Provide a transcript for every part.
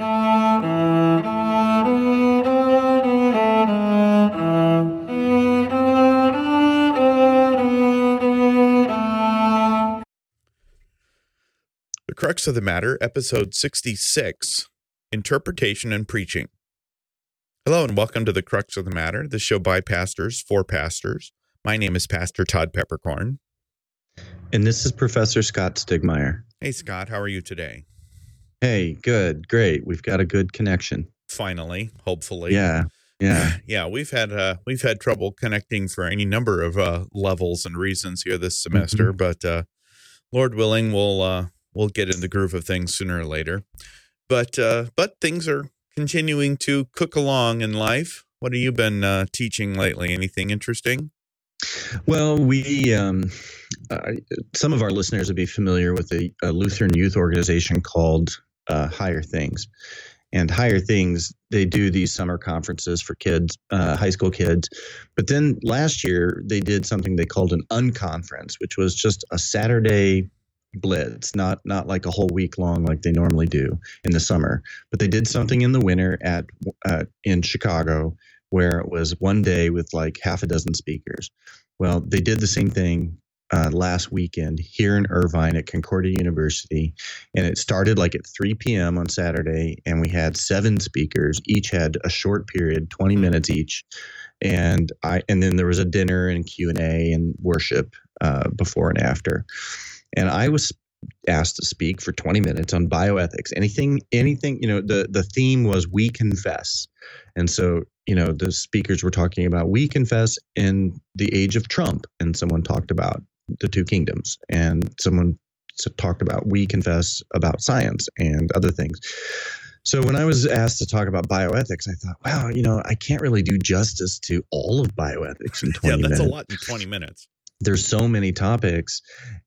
The Crux of the Matter, episode 66 Interpretation and Preaching. Hello, and welcome to The Crux of the Matter, the show by pastors for pastors. My name is Pastor Todd Peperkorn. And this is Professor Scott Stiegemeyer. Hey, Scott, how are you today? Hey, good, great. We've got a good connection. Finally, hopefully. Yeah, yeah. yeah, we've had uh, we've had trouble connecting for any number of uh, levels and reasons here this semester, Mhm. but uh, Lord willing, we'll uh, we'll get in the groove of things sooner or later. But uh, but things are continuing to cook along in life. What have you been uh, teaching lately? Anything interesting? Well, we um, uh, some of our listeners would be familiar with a, a Lutheran youth organization called uh, Higher Things, and Higher Things they do these summer conferences for kids, uh, high school kids. But then last year they did something they called an unconference, which was just a Saturday blitz, not not like a whole week long like they normally do in the summer. But they did something in the winter at uh, in Chicago where it was one day with like half a dozen speakers. Well, they did the same thing uh, last weekend here in Irvine at Concordia University, and it started like at 3 p.m. on Saturday, and we had seven speakers. Each had a short period, 20 minutes each, and I and then there was a dinner and Q and A and worship uh, before and after, and I was asked to speak for 20 minutes on bioethics anything anything you know the the theme was we confess and so you know the speakers were talking about we confess in the age of trump and someone talked about the two kingdoms and someone talked about we confess about science and other things. So when i was asked to talk about bioethics i thought wow you know i can't really do justice to all of bioethics in 20 Yeah, that's minutes. a lot in twenty minutes. there's so many topics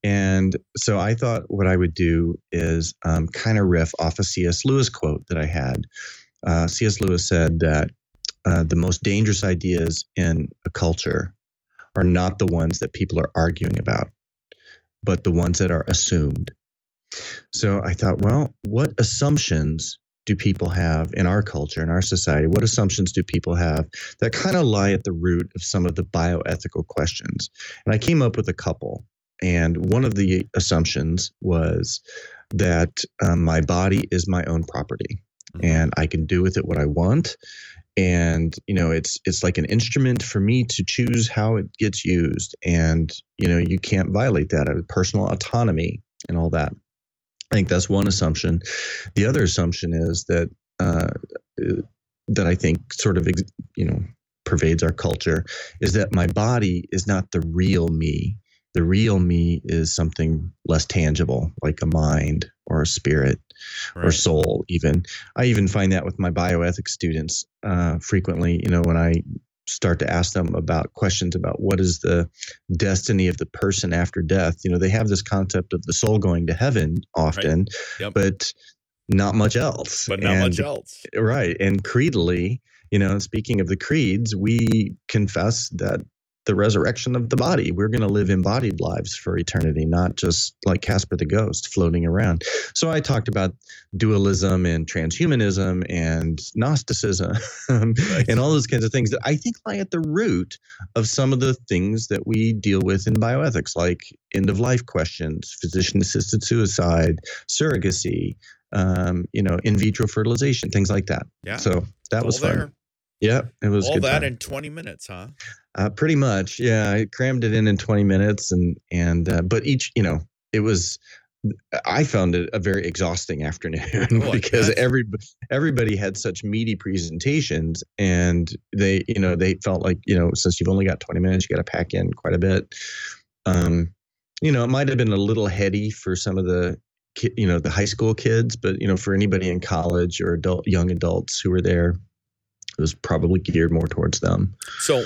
and so i thought what i would do is um, kind of riff off a cs lewis quote that i had. Uh, cs lewis said that uh, the most dangerous ideas in a culture are not the ones that people are arguing about but the ones that are assumed so i thought well what assumptions do people have in our culture in our society what assumptions do people have that kind of lie at the root of some of the bioethical questions and I came up with a couple. And one of the assumptions was that um, my body is my own property Mhm. and I can do with it what I want. And you know, it's it's like an instrument for me to choose how it gets used, and you know, you can't violate that. Personal autonomy and all that. I think that's one assumption. The other assumption is that uh, that I think sort of you know pervades our culture is that my body is not the real me. The real me is something less tangible, like a mind or a spirit or soul. Even I even find that with my bioethics students uh, frequently. You know, when I start to ask them about questions about what is the destiny of the person after death, you know, they have this concept of the soul going to heaven often, Yep. but not much else. but not much else. Right. And creedally, you know, speaking of the creeds, we confess that the resurrection of the body, we're going to live embodied lives for eternity, not just like Casper the Ghost floating around. So I talked about dualism and transhumanism and Gnosticism Right. and all those kinds of things that I think lie at the root of some of the things that we deal with in bioethics, like end of life questions, physician assisted suicide, surrogacy, um, you know, in vitro fertilization, things like that. Yeah. So that All was fun. there. Yeah, it was All that fun. in twenty minutes, huh? uh, pretty much. Yeah, I crammed it in in 20 minutes, and and uh, but each, you know, it was. I found it a very exhausting afternoon Oh, because every everybody had such meaty presentations, and they, you know, they felt like, you know, since you've only got 20 minutes, you got to pack in quite a bit. Um, you know, it might have been a little heady for some of the, ki- you know, the high school kids, but you know, for anybody in college or adult young adults who were there, it was probably geared more towards them. So,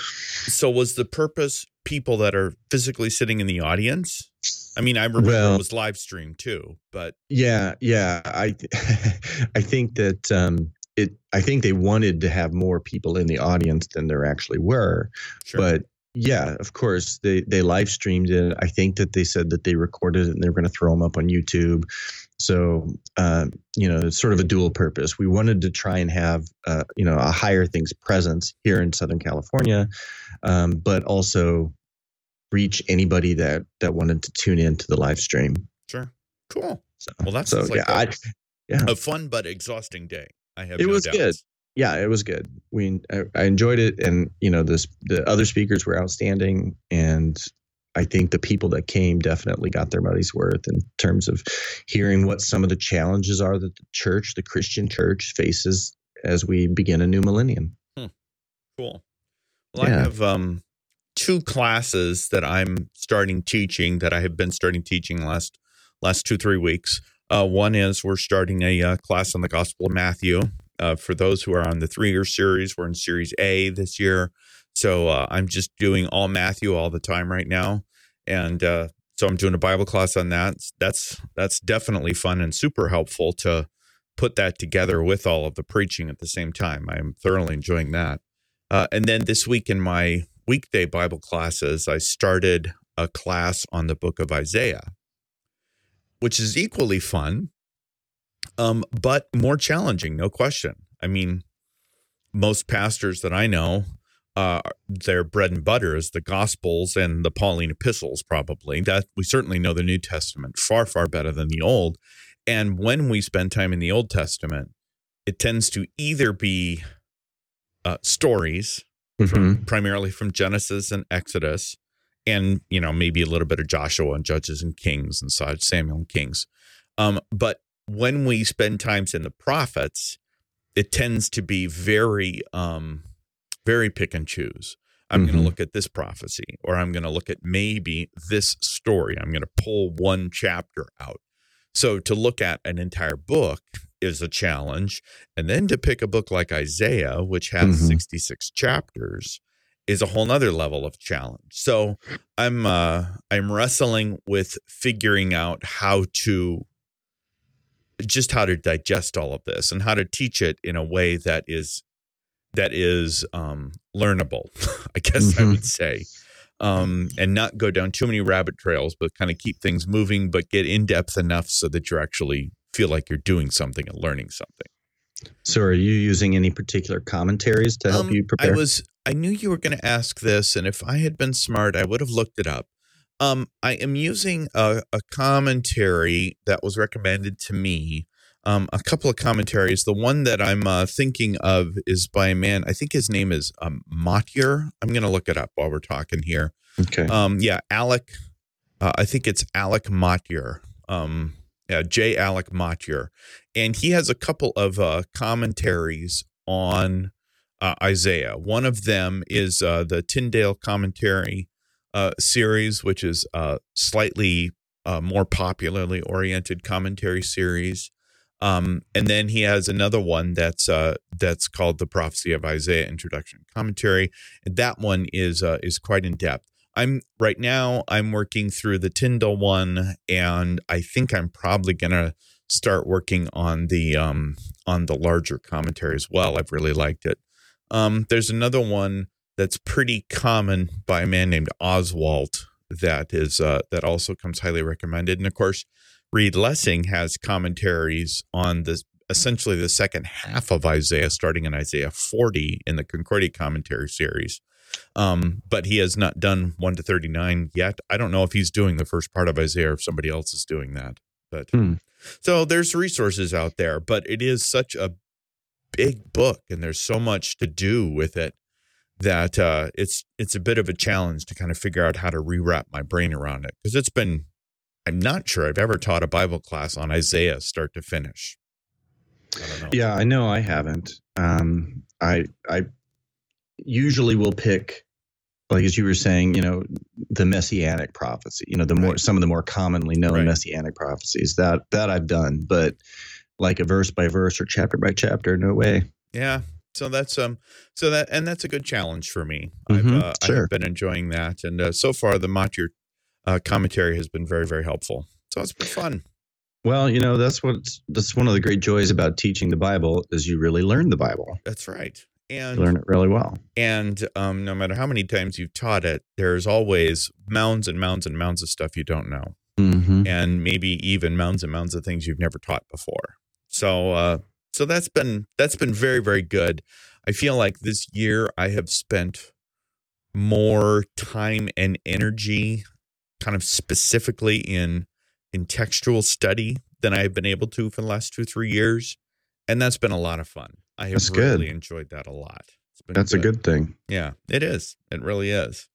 so was the purpose people that are physically sitting in the audience? I mean, I remember Well- it was live streamed too, but Yeah, yeah. I I think that um, it. I think they wanted to have more people in the audience than there actually were. sure. But yeah, of course they they live streamed it. I think that they said that they recorded it and they were going to throw them up on YouTube. So, uh, you know, it's sort of a dual purpose. We wanted to try and have, uh, you know, a higher things presence here in Southern California, um, but also reach anybody that that wanted to tune in to the live stream. Sure. Cool. So, Well, that's so like yeah, a, I, yeah, a fun but exhausting day. I have. It no was doubts. good. Yeah, it was good. We I, I enjoyed it, and you know, this the other speakers were outstanding, and I think the people that came definitely got their money's worth in terms of hearing what some of the challenges are that the church, the Christian church, faces as we begin a new millennium. Cool. Well, I have um, two classes that I'm starting teaching that I have been starting teaching last last two three weeks. Uh, one is we're starting a uh, class on the Gospel of Matthew. Uh, for those who are on the three year series, we're in Series A this year, so uh, I'm just doing all Matthew all the time right now, and uh, so I'm doing a Bible class on that. That's that's definitely fun and super helpful to put that together with all of the preaching at the same time. I'm thoroughly enjoying that. Uh, and then this week in my weekday Bible classes, I started a class on the book of Isaiah, which is equally fun, um, but more challenging, no question. I mean, most pastors that I know, uh, their bread and butter is the Gospels and the Pauline epistles, probably. That we certainly know the New Testament far, far better than the Old. And when we spend time in the Old Testament, it tends to either be uh, stories from primarily from Genesis and Exodus, and you know maybe a little bit of Joshua and Judges and Kings and such, Samuel and Kings. Um, but when we spend times in the prophets, it tends to be very, um, very pick and choose. I'm going Mhm. to look at this prophecy, or I'm going to look at maybe this story. I'm going to pull one chapter out. So to look at an entire book is a challenge. And then to pick a book like Isaiah, which has Mhm. 66 chapters, is a whole nother level of challenge. So I'm uh I'm wrestling with figuring out how to just how to digest all of this and how to teach it in a way that is that is um learnable, I guess I Mhm. would say. Um, and not go down too many rabbit trails, but kind of keep things moving, but get in depth enough so that you actually feel like you're doing something and learning something. So, are you using any particular commentaries to help Um, you prepare? I was I knew you were going to ask this, and if I had been smart, I would have looked it up. Um, I am using a, a commentary that was recommended to me. Um, a couple of commentaries. The one that I'm uh, thinking of is by a man. I think his name is um, Motyer. I'm going to look it up while we're talking here. okay. Um, yeah, Alec. Uh, I think it's Alec Motyer. Um, yeah, J. Alec Motyer, and he has a couple of uh, commentaries on uh, Isaiah. One of them is uh, the Tyndale commentary uh, series, which is a slightly uh, more popularly oriented commentary series. Um, and then he has another one that's uh, that's called the Prophecy of Isaiah Introduction Commentary, and that one is uh, is quite in depth. I'm right now. I'm working through the Tyndale one, and I think I'm probably gonna start working on the um, on the larger commentary as well. I've really liked it. Um, there's another one that's pretty common by a man named Oswalt that is uh, that also comes highly recommended, and of course, Reed Lessing has commentaries on the essentially the second half of Isaiah, starting in Isaiah 40 in the Concordia commentary series. Um, but he has not done 1 to 39 yet. I don't know if he's doing the first part of Isaiah or if somebody else is doing that. But Hmm. so there's resources out there, but it is such a big book and there's so much to do with it that uh, it's it's a bit of a challenge to kind of figure out how to rewrap my brain around it because it's been I'm not sure I've ever taught a Bible class on Isaiah start to finish. I. Yeah, I know I haven't. Um, I I usually will pick, like as you were saying, you know, the messianic prophecy. You know, the more Right. some of the more commonly known Right. messianic prophecies that that I've done, but like a verse by verse or chapter by chapter, no way. Yeah. So that's um so that and that's a good challenge for me. Mhm, I've uh, sure. I've been enjoying that, and uh, so far the Motyer uh, commentary has been very very helpful. So it's been fun. Well, you know, that's what that's one of the great joys about teaching the Bible is you really learn the Bible. That's right. You And learn it really well. and um, no matter how many times you've taught it, there's always mounds and mounds and mounds of stuff you don't know. Mm-hmm. and maybe even mounds and mounds of things you've never taught before. So uh so that's been that's been very very good. I feel like this year I have spent more time and energy kind of specifically in in textual study than I've been able to for the last 2 3 years and that's been a lot of fun. I have That's good. really enjoyed that a lot. It's been That's a good thing. yeah, it is. It really is.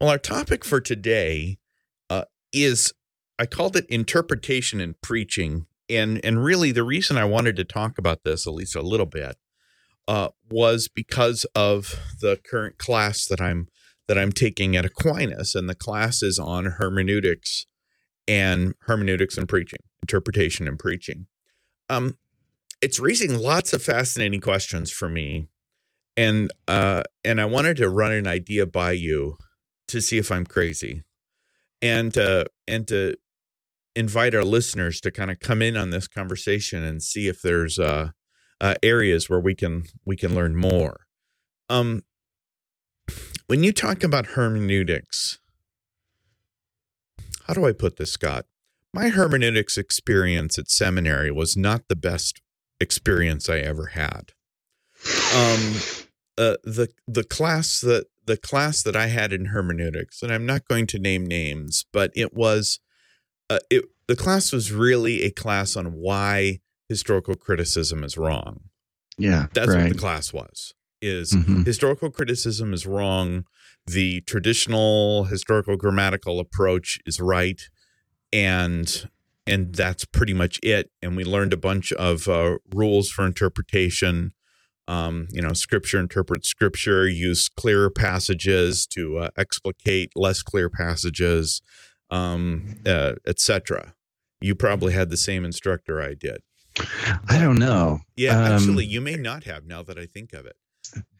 Well, our topic for today uh, is I called it interpretation and preaching, and and really the reason I wanted to talk about this at least a little bit uh, was because of the current class that I'm that I'm taking at Aquinas, and the class is on hermeneutics and hermeneutics and preaching, interpretation and preaching. Um, it's raising lots of fascinating questions for me and uh and I wanted to run an idea by you to see if I'm crazy and uh and to invite our listeners to kind of come in on this conversation and see if there's uh, uh areas where we can we can learn more. Um when you talk about hermeneutics how do I put this Scott? My hermeneutics experience at seminary was not the best experience I ever had. Um uh, the the class that the class that I had in hermeneutics, and I'm not going to name names, but it was uh, it the class was really a class on why historical criticism is wrong. Yeah. That's what the class was. Is Mhm. historical criticism is wrong. The traditional historical grammatical approach is right, and and that's pretty much it. And we learned a bunch of uh, rules for interpretation. Um, you know, scripture interprets scripture. Use clearer passages to uh, explicate less clear passages, um, uh, etc. You probably had the same instructor I did. I don't know. Yeah, Um, actually, you may not have now that I think of it.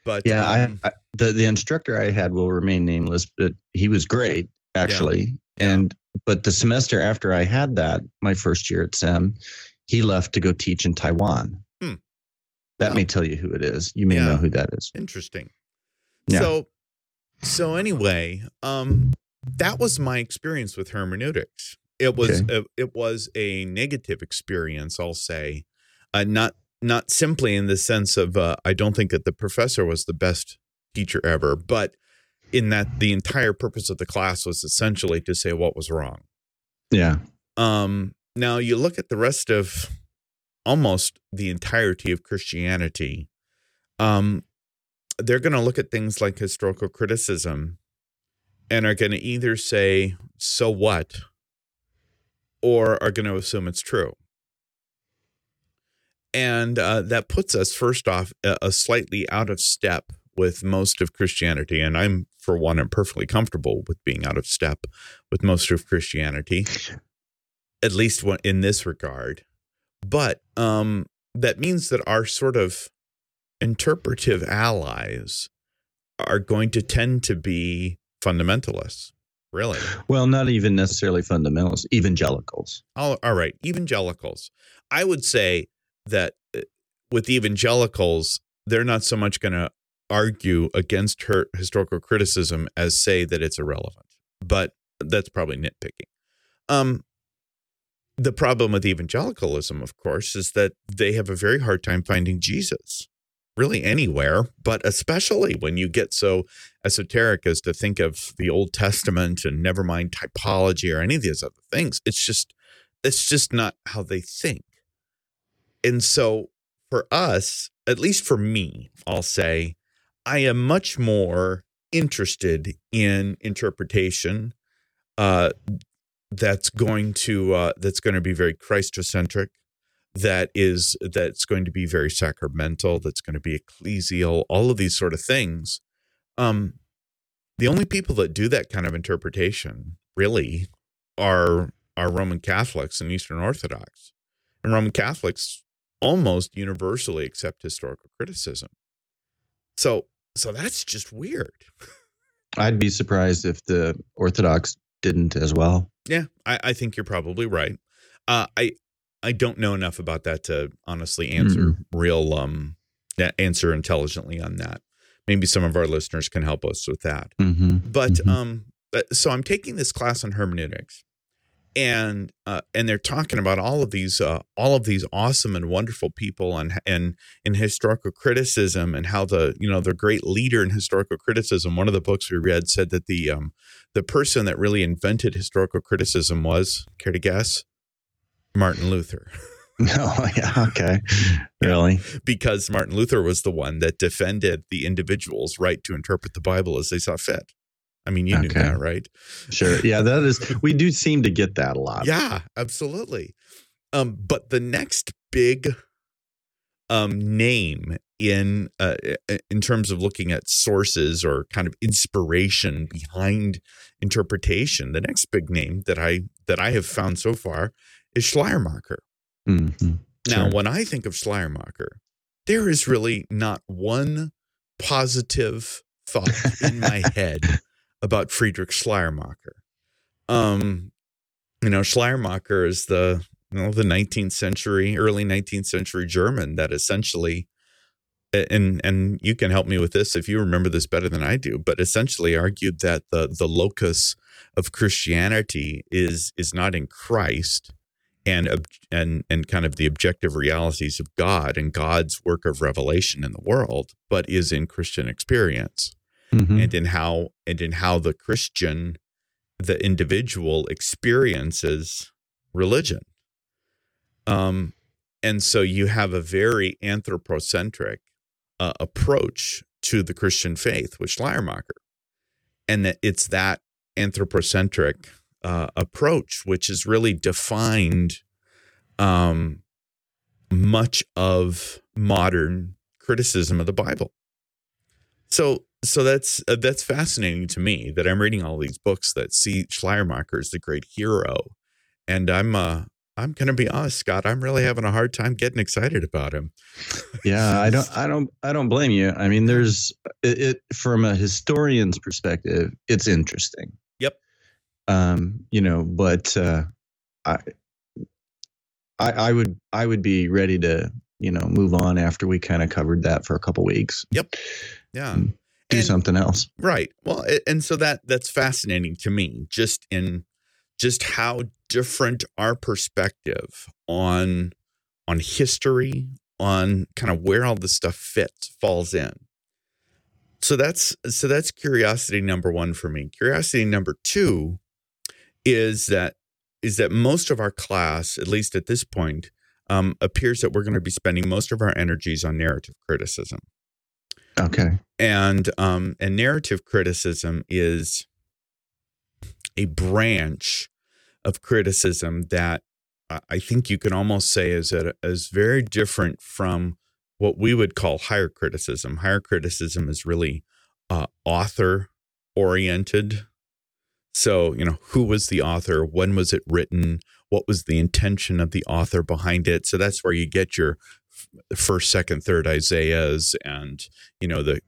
But Yeah, um, I, I the the instructor I had will remain nameless, but he was great actually. And but the semester after I had that, my first year at SEM, he left to go teach in Taiwan. Hmm. That may tell you who it is. You may Yeah. know who that is. interesting. Yeah. So, so anyway, um, that was my experience with hermeneutics. It was Okay. a, it was a negative experience, I'll say, uh, not not simply in the sense of uh, I don't think that the professor was the best teacher ever, but in that the entire purpose of the class was essentially to say what was wrong. Yeah. Um, now you look at the rest of almost the entirety of Christianity. Um, they're going to look at things like historical criticism and are going to either say, so what? Or are going to assume it's true. And uh, that puts us, first off, a, a slightly out of step with most of Christianity. And I'm, for one, am perfectly comfortable with being out of step with most of Christianity, at least in this regard. But um, that means that our sort of interpretive allies are going to tend to be fundamentalists. Really? Well, not even necessarily fundamentalists, evangelicals. All, all right. Evangelicals. I would say that uh, with evangelicals, they're not so much going to argue against her historical criticism as say that it's irrelevant. But that's probably nitpicking. Um, the problem with evangelicalism, of course, is that they have a very hard time finding Jesus really anywhere, but especially when you get so esoteric as to think of the Old Testament and never mind typology or any of these other things. It's just it's just not how they think. And so for us, at least for me, I'll say, I am much more interested in interpretation uh, that's going to uh, that's going to be very Christocentric, that is that's going to be very sacramental, that's going to be ecclesial, all of these sort of things. Um, the only people that do that kind of interpretation really are are Roman Catholics and Eastern Orthodox. And Roman Catholics almost universally accept historical criticism. So so that's just weird. I'd be surprised if the Orthodox didn't as well. Yeah, I, I think you're probably right. Uh, I I don't know enough about that to honestly answer real um answer intelligently on that. Maybe some of our listeners can help us with that. Mm-hmm. But Mhm. um, uh, so I'm taking this class on hermeneutics, and uh, and they're talking about all of these uh, all of these awesome and wonderful people and and in historical criticism and how the you know the great leader in historical criticism. One of the books we read said that the um, the person that really invented historical criticism was care to guess Martin Luther. No, yeah. Okay. Really? because Martin Luther was the one that defended the individual's right to interpret the Bible as they saw fit. I mean, you knew that, right? Sure. Yeah, that is, we do seem to get that a lot. Yeah, absolutely. Um, but the next big um, name in uh, in terms of looking at sources or kind of inspiration behind interpretation, the next big name that I that I have found so far is Schleiermacher. Mhm. Now, Sure. when I think of Schleiermacher, there is really not one positive thought in my head about Friedrich Schleiermacher. Um, you know, Schleiermacher is the you know the 19th century, early 19th century German that essentially, and and you can help me with this if you remember this better than I do, but essentially argued that the the locus of Christianity is is not in Christ and and and kind of the objective realities of God and God's work of revelation in the world, but is in Christian experience Mhm. and in how and in how the Christian, the individual experiences religion. Um, and so you have a very anthropocentric uh, approach to the Christian faith which Schleiermacher, and that it's that anthropocentric uh, approach which has really defined um, much of modern criticism of the Bible. So, so that's uh, that's fascinating to me that I'm reading all these books that see Schleiermacher as the great hero, and I'm uh, I'm gonna be honest, Scott. I'm really having a hard time getting excited about him. yeah i don't i don't i don't blame you i mean there's it, it from a historian's perspective it's interesting. Um you know but uh i i i would i would be ready to you know move on after we kind of covered that for a couple weeks Yep. Yeah, do And- something else Right. Well, and so that that's fascinating to me, just in just how different our perspective on on history, on kind of where all this stuff fits, falls in. So that's so that's curiosity number one for me. Curiosity number two is that is that most of our class, at least at this point, um, appears that we're going to be spending most of our energies on narrative criticism okay and um, and narrative criticism is a branch of criticism that I- think you can almost say is a, is very different from what we would call higher criticism. Higher criticism is really uh, author oriented. So you know who was the author, when was it written, what was the intention of the author behind it. So that's where you get your first, second, third Isaiahs and you know the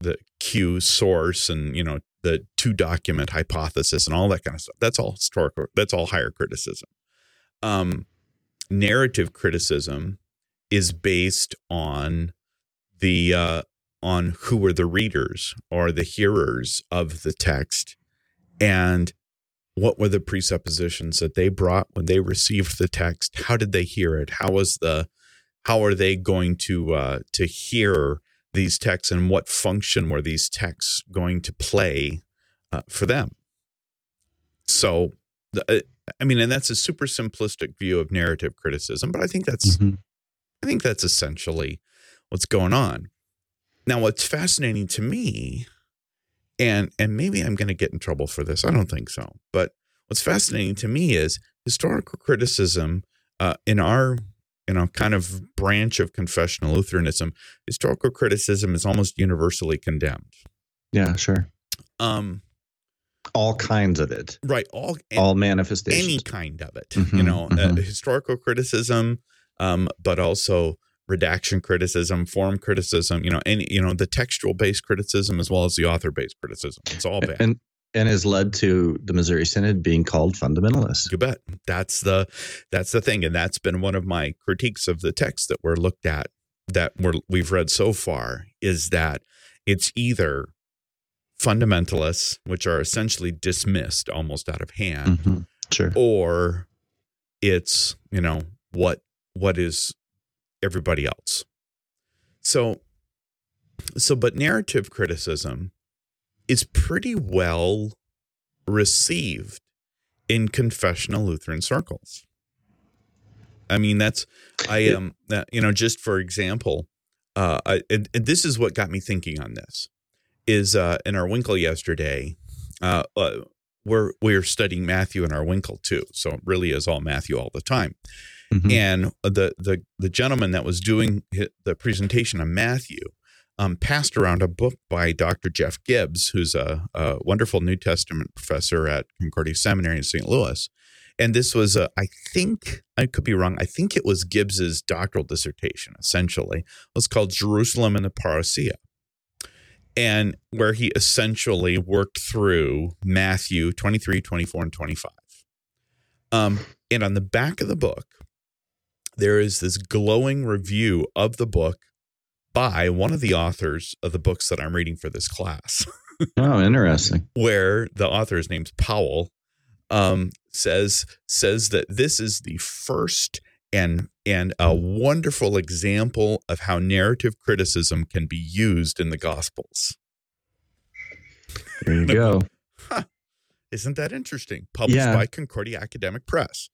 the Q source and you know the two document hypothesis and all that kind of stuff. That's all historical. That's all higher criticism. Um, narrative criticism is based on the uh, on who were the readers or the hearers of the text and what were the presuppositions that they brought when they received the text? How did they hear it? How was the how are they going to uh, to hear these texts? And what function were these texts going to play uh, for them? So uh, i mean and that's a super simplistic view of narrative criticism but i think that's Mhm. i think that's essentially what's going on. Now what's fascinating to me and and maybe i'm going to get in trouble for this i don't think so but what's fascinating to me is historical criticism uh, in our you know kind of branch of confessional lutheranism historical criticism is almost universally condemned. Yeah sure. Um all kinds of it. Right all all manifestations. any kind of it you Mhm, know uh, mhm. historical criticism um but also redaction criticism form criticism you know any you know the textual based criticism as well as the author based criticism it's all bad and and has led to the missouri synod being called fundamentalist You bet. That's the that's the thing, and that's been one of my critiques of the text that we're looked at that we're we've read so far is that it's either fundamentalists, which are essentially dismissed almost out of hand, Mhm. Sure. or it's you know what what is everybody else. So so but narrative criticism is pretty well received in confessional lutheran circles. I mean that's i am um, you know just for example uh I, and, and this is what got me thinking on this is uh in our winkel yesterday uh, uh we're we're studying Matthew in our Winkel too, so it really is all Matthew all the time. Mm-hmm. And the the the gentleman that was doing the presentation on Matthew um, passed around a book by Dr. Jeff Gibbs, who's a, a, wonderful New Testament professor at Concordia Seminary in St. Louis. And this was, a, I think, I could be wrong. I think it was Gibbs's doctoral dissertation. Essentially, it was called Jerusalem and the Parousia and where he essentially worked through Matthew 23, 24, and 25. Um, and on the back of the book, there is this glowing review of the book by one of the authors of the books that I'm reading for this class. oh, interesting. Where the author's name's Powell um, says says that this is the first and and a wonderful example of how narrative criticism can be used in the gospels there you go huh. isn't that interesting published yeah. by concordia academic press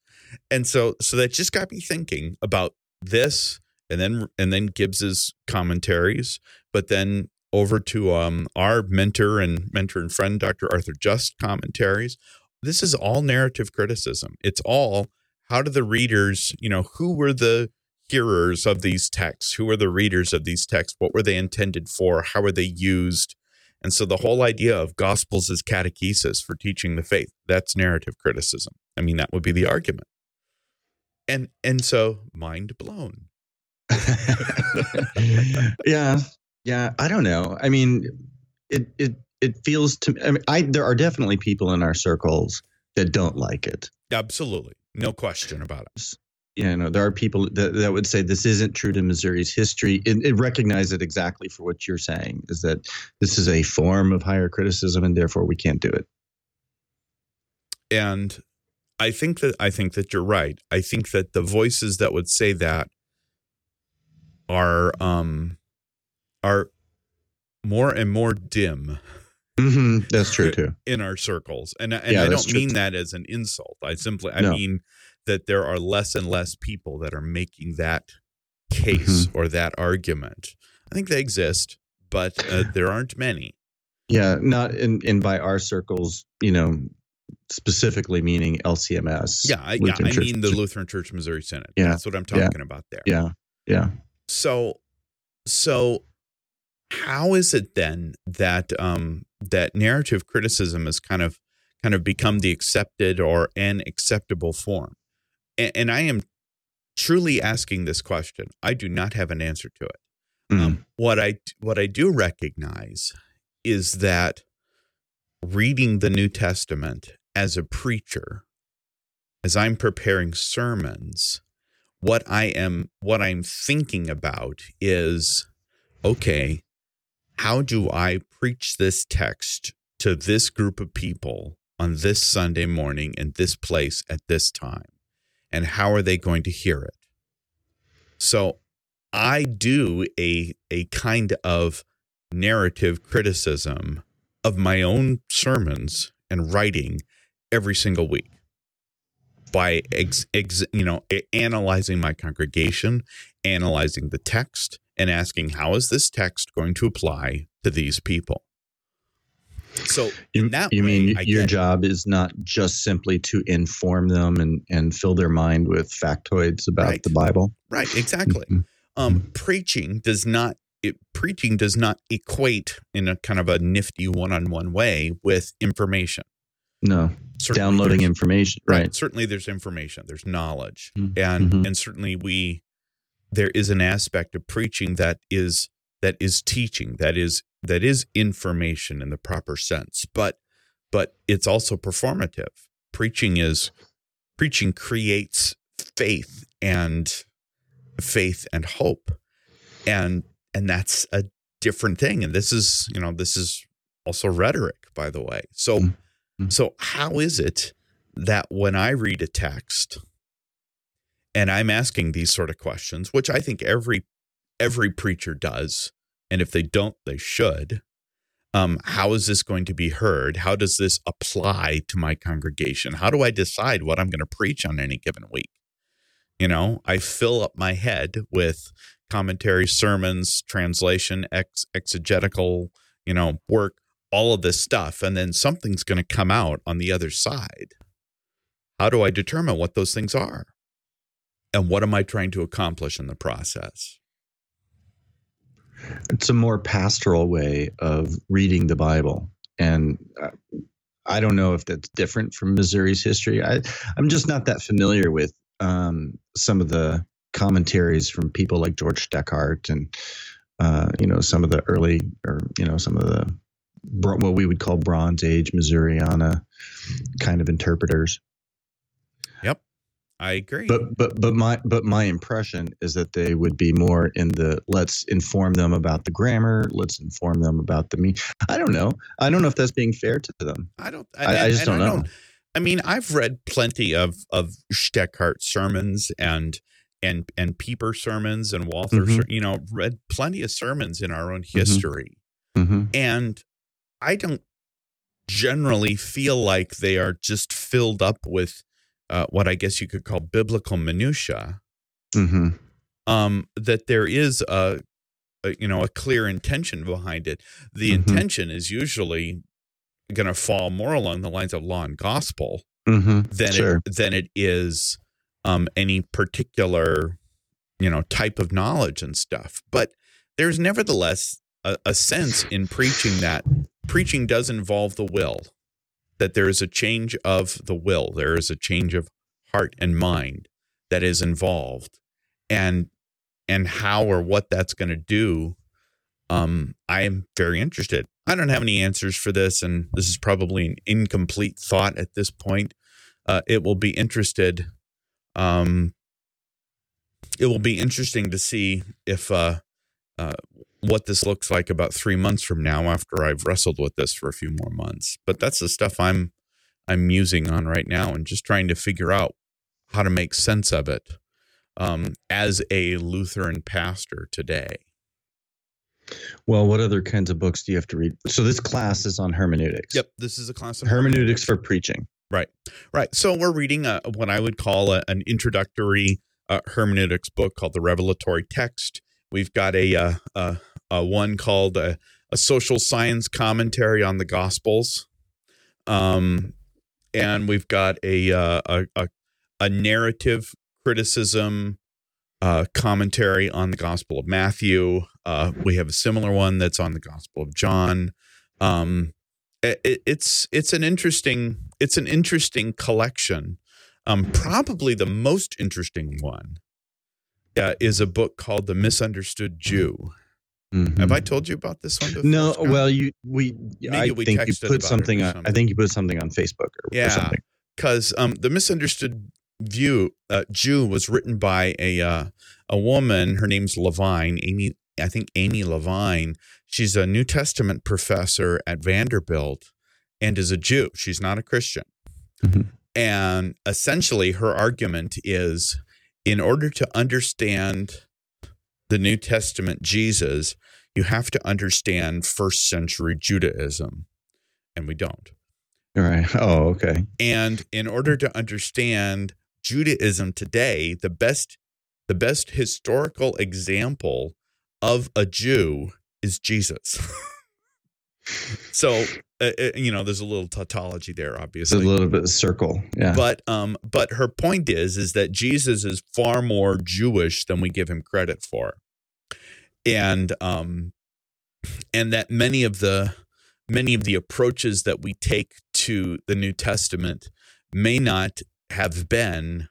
and so so that just got me thinking about this and then and then gibbs's commentaries but then over to um, our mentor and mentor and friend dr arthur just commentaries this is all narrative criticism it's all how do the readers, you know, who were the hearers of these texts? Who were the readers of these texts? What were they intended for? How were they used? And so the whole idea of gospels as catechesis for teaching the faith, that's narrative criticism. I mean, that would be the argument. And and so mind blown. yeah. Yeah, I don't know. I mean, it it it feels to I mean, I there are definitely people in our circles that don't like it. Absolutely. No question about it. Yeah, no, there are people that, that would say this isn't true to Missouri's history. It, it recognize it exactly for what you're saying is that this is a form of higher criticism, and therefore we can't do it. And I think that I think that you're right. I think that the voices that would say that are um are more and more dim Mm-hmm. That's true too. In our circles, and and yeah, I don't mean too. that as an insult. I simply I no. mean that there are less and less people that are making that case mm-hmm. or that argument. I think they exist, but uh, there aren't many. Yeah, not in in by our circles. You know, specifically meaning LCMS. Yeah, I, yeah, I Church. mean the Lutheran Church Missouri Synod. Yeah, that's what I'm talking yeah. about there. Yeah, yeah. So, so how is it then that um, that narrative criticism has kind of kind of become the accepted or an acceptable form? And, and I am truly asking this question. I do not have an answer to it. Mm. Um, what I what I do recognize is that reading the New Testament as a preacher, as I'm preparing sermons, what I am what I'm thinking about is okay, how do I preach this text to this group of people on this Sunday morning in this place at this time? And how are they going to hear it? So I do a, a kind of narrative criticism of my own sermons and writing every single week by ex, ex, you know analyzing my congregation analyzing the text and asking how is this text going to apply to these people so you, you way, mean I your job is not just simply to inform them and and fill their mind with factoids about right. the bible right exactly mm-hmm. um mm-hmm. preaching does not it, preaching does not equate in a kind of a nifty one-on-one way with information no certainly downloading information right. right. certainly there's information there's knowledge mm-hmm. and mm-hmm. and certainly we there is an aspect of preaching that is that is teaching that is that is information in the proper sense but but it's also performative preaching is preaching creates faith and faith and hope and and that's a different thing and this is you know this is also rhetoric by the way so mm-hmm. So how is it that when I read a text and I'm asking these sort of questions, which I think every every preacher does, and if they don't, they should. Um, how is this going to be heard? How does this apply to my congregation? How do I decide what I'm going to preach on any given week? You know, I fill up my head with commentary, sermons, translation, ex- exegetical, you know, work, all of this stuff, and then something's going to come out on the other side. How do I determine what those things are? And what am I trying to accomplish in the process? It's a more pastoral way of reading the Bible. And uh, I don't know if that's different from Missouri's history. I, I'm just not that familiar with um, some of the commentaries from people like George Stoeckhardt and, uh, you know, some of the early, or, you know, some of the, what we would call Bronze Age Missouriana kind of interpreters. Yep, I agree. But but but my but my impression is that they would be more in the let's inform them about the grammar, let's inform them about the me. I don't know. I don't know if that's being fair to them. I don't. I, I, I just don't I know. Don't, I mean, I've read plenty of of Stoeckhardt sermons and and and Pieper sermons and Walther. Mm-hmm. You know, read plenty of sermons in our own mm-hmm. history, mm-hmm. and I don't generally feel like they are just filled up with uh, what I guess you could call biblical minutia, mm-hmm. um, that there is a, a, you know a clear intention behind it. The mm-hmm. intention is usually going to fall more along the lines of law and gospel mm-hmm. than sure. it, than it is um, any particular you know type of knowledge and stuff. But there's nevertheless a, a sense in preaching that preaching does involve the will that there is a change of the will, there is a change of heart and mind that is involved, and and how or what that's going to do. Um, I am very interested. I don't have any answers for this, and this is probably an incomplete thought at this point. Uh, it will be interested. Um, it will be interesting to see if uh, uh, what this looks like about three months from now after I've wrestled with this for a few more months. But that's the stuff I'm I'm musing on right now and just trying to figure out how to make sense of it um, as a Lutheran pastor today. Well, what other kinds of books do you have to read? So this class is on hermeneutics. Yep, this is a class on hermeneutics, hermeneutics for preaching. Right, right. So we're reading a, what I would call a, an introductory uh, hermeneutics book called the Revelatory Text. We've got a, uh, a, a one called a, a, social science commentary on the Gospels, um, and we've got a uh, a, a, a, narrative criticism uh, commentary on the Gospel of Matthew. Uh, we have a similar one that's on the Gospel of John. Um, it, it's it's an interesting it's an interesting collection. Um, probably the most interesting one uh, is a book called The Misunderstood Jew. Mm-hmm. Have I told you about this one? Before, no. Scott? Well, you we Maybe I we think you put something on. I think you put something on Facebook or, yeah, because um, the misunderstood view uh, Jew was written by a uh, a woman. Her name's Levine. Amy, I think Amy Levine. She's a New Testament professor at Vanderbilt, and is a Jew. She's not a Christian. Mm-hmm. And essentially, her argument is in order to understand the New Testament Jesus, you have to understand first century Judaism. And we don't. All right. Oh, okay. And in order to understand Judaism today, the best the best historical example of a Jew is Jesus. so uh, uh, you know, there's a little tautology there, obviously. a little bit of a circle, yeah. But um, but her point is is that Jesus is far more Jewish than we give him credit for, and um, and that many of the many of the approaches that we take to the New Testament may not have been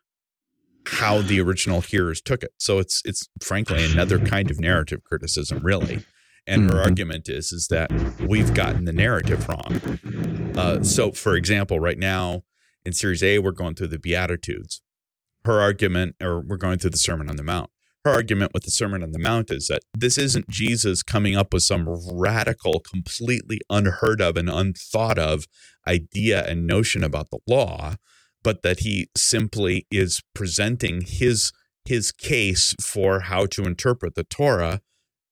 how the original hearers took it. So it's it's frankly another kind of narrative criticism, really. And her mm-hmm. argument is is that we've gotten the narrative wrong. Uh, so, for example, right now in Series A, we're going through the Beatitudes. Her argument, or we're going through the Sermon on the Mount. Her argument with the Sermon on the Mount is that this isn't Jesus coming up with some radical, completely unheard of and unthought of idea and notion about the law, but that he simply is presenting his his case for how to interpret the Torah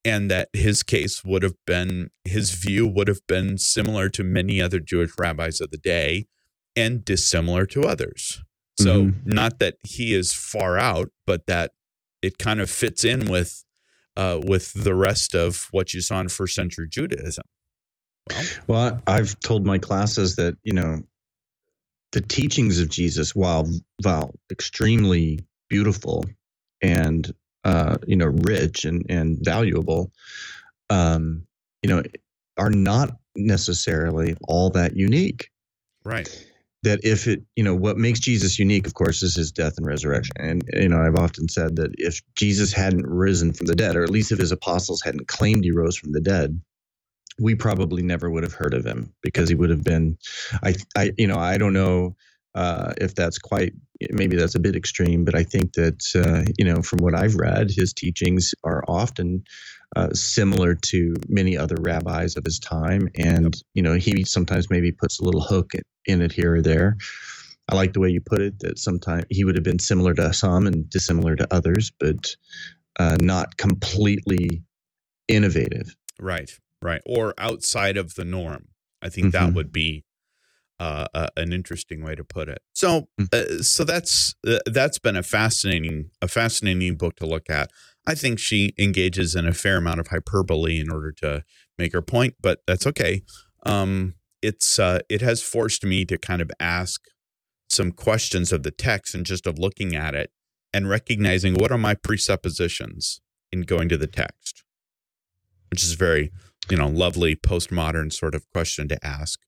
and that his case would have been his view would have been similar to many other Jewish rabbis of the day and dissimilar to others. So Mhm. not that he is far out, but that it kind of fits in with uh, with the rest of what you saw in first century Judaism. Well, Well, I've told my classes that you know the teachings of Jesus, while while extremely beautiful and uh, you know rich and and valuable, um, you know, are not necessarily all that unique. right. That if it, you know, what makes Jesus unique, of course, is his death and resurrection. And you know, I've often said that if Jesus hadn't risen from the dead, or at least if his apostles hadn't claimed he rose from the dead, we probably never would have heard of him because he would have been i i you know i don't know uh, if that's quite maybe that's a bit extreme but i think that uh, you know from what i've read his teachings are often uh, similar to many other rabbis of his time. And you know he sometimes maybe puts a little hook in it here or there. I like the way you put it that sometimes he would have been similar to some and dissimilar to others but uh, not completely innovative. Right, right, or outside of the norm. I think that Mhm. would be uh, uh, an interesting way to put it. So, Mm. uh, so that's uh, that's been a fascinating a fascinating book to look at. I think she engages in a fair amount of hyperbole in order to make her point, but that's okay. Um, it's uh, it has forced me to kind of ask some questions of the text and just of looking at it and recognizing what are my presuppositions in going to the text which is a very you know lovely postmodern sort of question to ask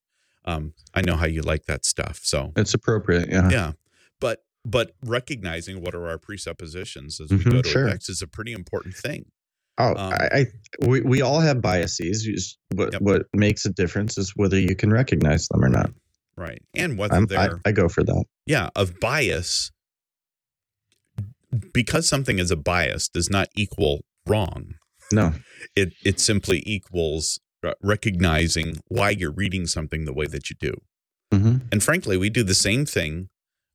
um, i know how you like that stuff so it's appropriate yeah yeah but but recognizing what are our presuppositions as we Mhm, go to sure. text is a pretty important thing Oh, Um, I, I we, we all have biases. Just- What Yep. what makes a difference is whether you can recognize them or not. right and whether I'm, they're I go for that. yeah of bias because something is a bias does not equal wrong No, it it simply equals recognizing why you're reading something the way that you do hmm And frankly, we do the same thing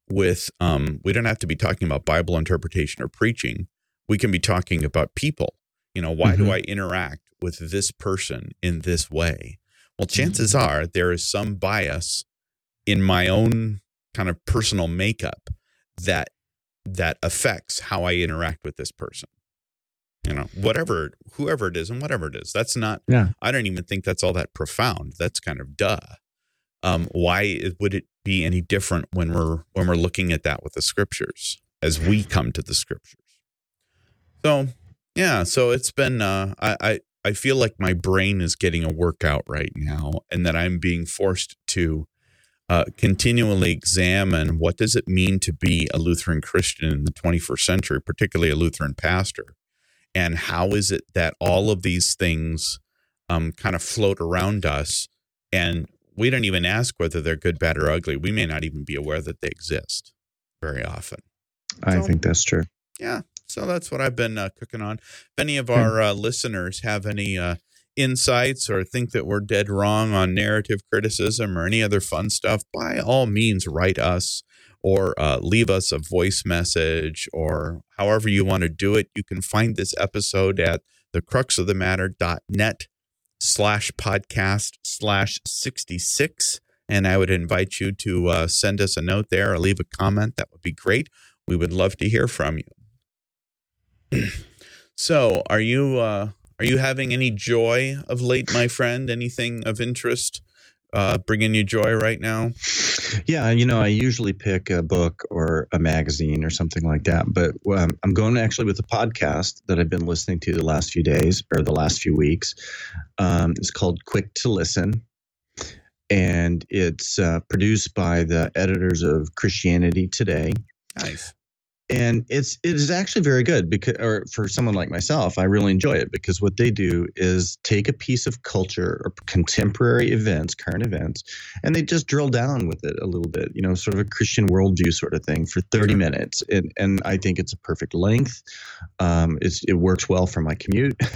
with um we don't have to be talking about Bible interpretation or preaching. We can be talking about people. You know, why do Mhm. I interact with this person in this way? Well, chances are there is some bias in my own kind of personal makeup that that affects how I interact with this person. You know, whatever whoever it is and whatever it is. That's not Yeah. I don't even think that's all that profound. That's kind of duh um, why would it be any different when we're when we're looking at that with the scriptures as we come to the scriptures so yeah so it's been uh, I, I i feel like my brain is getting a workout right now and that i'm being forced to uh, continually examine what does it mean to be a lutheran christian in the 21st century particularly a lutheran pastor and how is it that all of these things um, kind of float around us and we don't even ask whether they're good, bad, or ugly. We may not even be aware that they exist very often. I So- think that's true. Yeah. So that's what I've been uh, cooking on. If any of our uh, listeners have any uh, insights or think that we're dead wrong on narrative criticism or any other fun stuff, by all means, write us or uh, leave us a voice message or however you want to do it. You can find this episode at thecruxofthematter.net slash podcast slash 66. And I would invite you to uh, send us a note there or leave a comment. That would be great. We would love to hear from you. so, are you uh, are you having any joy of late, my friend? Anything of interest uh, bringing you joy right now? Yeah, you know, I usually pick a book or a magazine or something like that, but um, I'm going actually with a podcast that I've been listening to the last few days or the last few weeks. Um, it's called Quick to Listen, and it's uh, produced by the editors of Christianity Today. Nice. And it's it is actually very good because or for someone like myself i really enjoy it because what they do is take a piece of culture or contemporary events current events and they just drill down with it a little bit you know sort of a christian worldview sort of thing for 30 minutes. And, and i think it's a perfect length. Um, it's, it works well for my commute.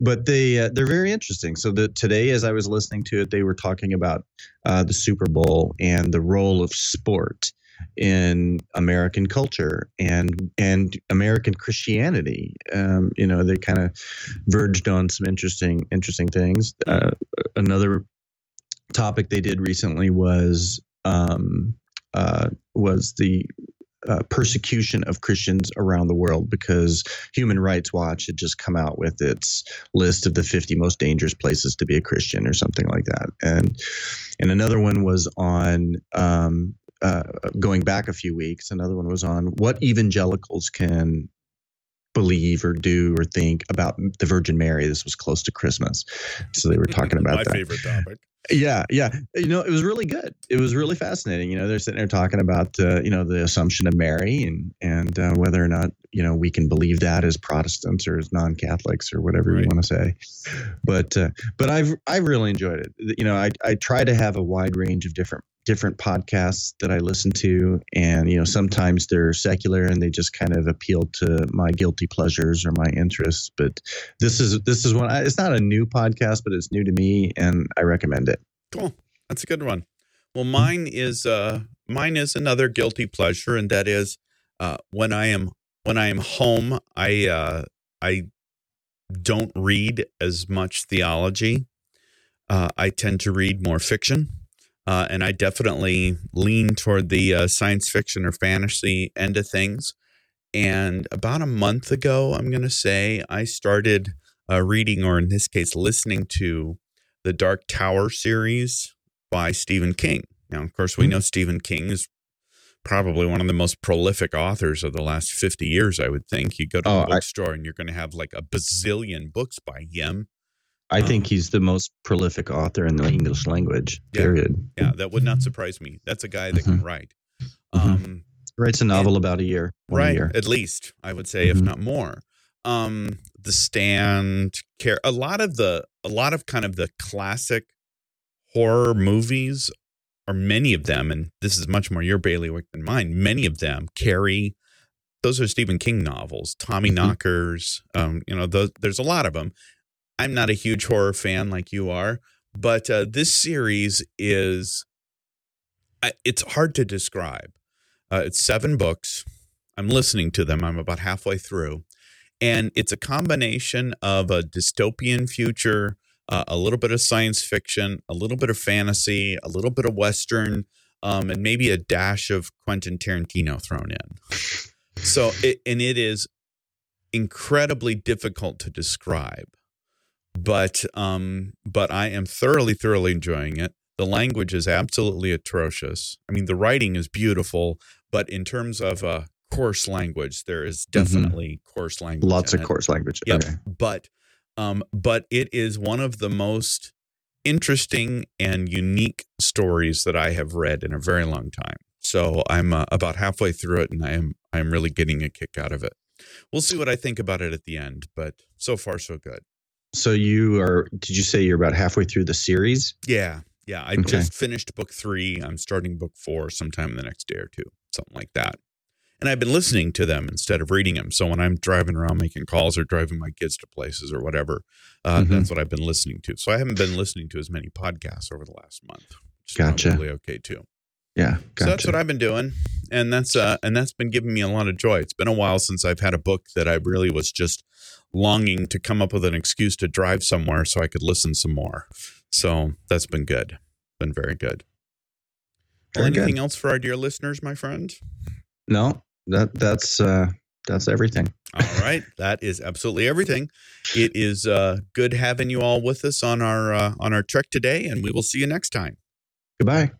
But they uh, they're very interesting. So that today as i was listening to it they were talking about uh, the super bowl and the role of sport in American culture and and American Christianity. Um, you know, they kind of verged on some interesting interesting things. Uh, another topic they did recently was um, uh, was the uh, persecution of Christians around the world because Human Rights Watch had just come out with its list of the 50 most dangerous places to be a Christian or something like that. And and another one was on um, uh, going back a few weeks. Another one was on what evangelicals can believe or do or think about the Virgin Mary. This was close to Christmas, so they were talking about My that. favorite topic. Yeah, yeah. You know, it was really good. It was really fascinating. You know, they're sitting there talking about uh, you know the Assumption of Mary and and uh, whether or not you know we can believe that as Protestants or as non-Catholics or whatever Right. you want to say. But uh, but I've I've really enjoyed it. You know, I I try to have a wide range of different different podcasts that I listen to, and you know sometimes they're secular and they just kind of appeal to my guilty pleasures or my interests. But this is this is one. I- It's not a new podcast, but it's new to me, and I recommend it. Cool. That's a good one. Well, mine is uh mine is another guilty pleasure, and that is uh when I am when I am home, I uh I don't read as much theology. Uh, I tend to read more fiction, uh, and I definitely lean toward the uh, science fiction or fantasy end of things. And about a month ago, I'm going to say I started uh, reading, or in this case, listening to the Dark Tower series by Stephen King. Now, of course, we Hmm. know Stephen King is probably one of the most prolific authors of the last 50 years, I would think. You go to Oh, a I- bookstore and you're going to have like a bazillion books by him. I think Um, he's the most prolific author in the English language. Yeah. Period. Yeah, that would not surprise me. That's a guy that can write. Mhm. Um, Writes a novel about a year. one a right year. at least i would say if Mhm. not more um the stand Carrie a lot of the a lot of kind of the classic horror movies or many of them and this is much more your bailiwick than mine many of them carry those are stephen king novels tommy Mhm. knockers um you know those, there's a lot of them i'm not a huge horror fan like you are but uh, this series is I, it's hard to describe uh, it's seven books I'm listening to them. I'm about halfway through. And it's a combination of a dystopian future, uh, a little bit of science fiction, a little bit of fantasy, a little bit of Western, um, and maybe a dash of Quentin Tarantino thrown in. So, it, and it is incredibly difficult to describe, but um, but I am thoroughly, thoroughly enjoying it. The language is absolutely atrocious. I mean, the writing is beautiful, but in terms of uh, coarse language, there is definitely coarse language. Lots of it. course language. Yep. Okay. But um, but it is one of the most interesting and unique stories that I have read in a very long time. So I'm uh, about halfway through it, and I am I am really getting a kick out of it. We'll see what I think about it at the end, but so far so good. So you are? Did you say you're about halfway through the series? Yeah, yeah. I Okay. just finished book three. I'm starting book four sometime in the next day or two, something like that. And I've been listening to them instead of reading them. So when I'm driving around making calls or driving my kids to places or whatever, uh, Mhm. that's what I've been listening to. So I haven't been listening to as many podcasts over the last month. Which Gotcha. Probably okay too. Yeah. So that's what I've been doing, and that's uh, and that's been giving me a lot of joy. It's been a while since I've had a book that I really was just longing to come up with an excuse to drive somewhere so I could listen some more. So that's been good, been very good. Well, Very good. anything else for our dear listeners, my friend? no, that that's uh, that's everything. All right, that is absolutely everything. It is uh, good having you all with us on our uh, on our trek today, and we will see you next time. Goodbye.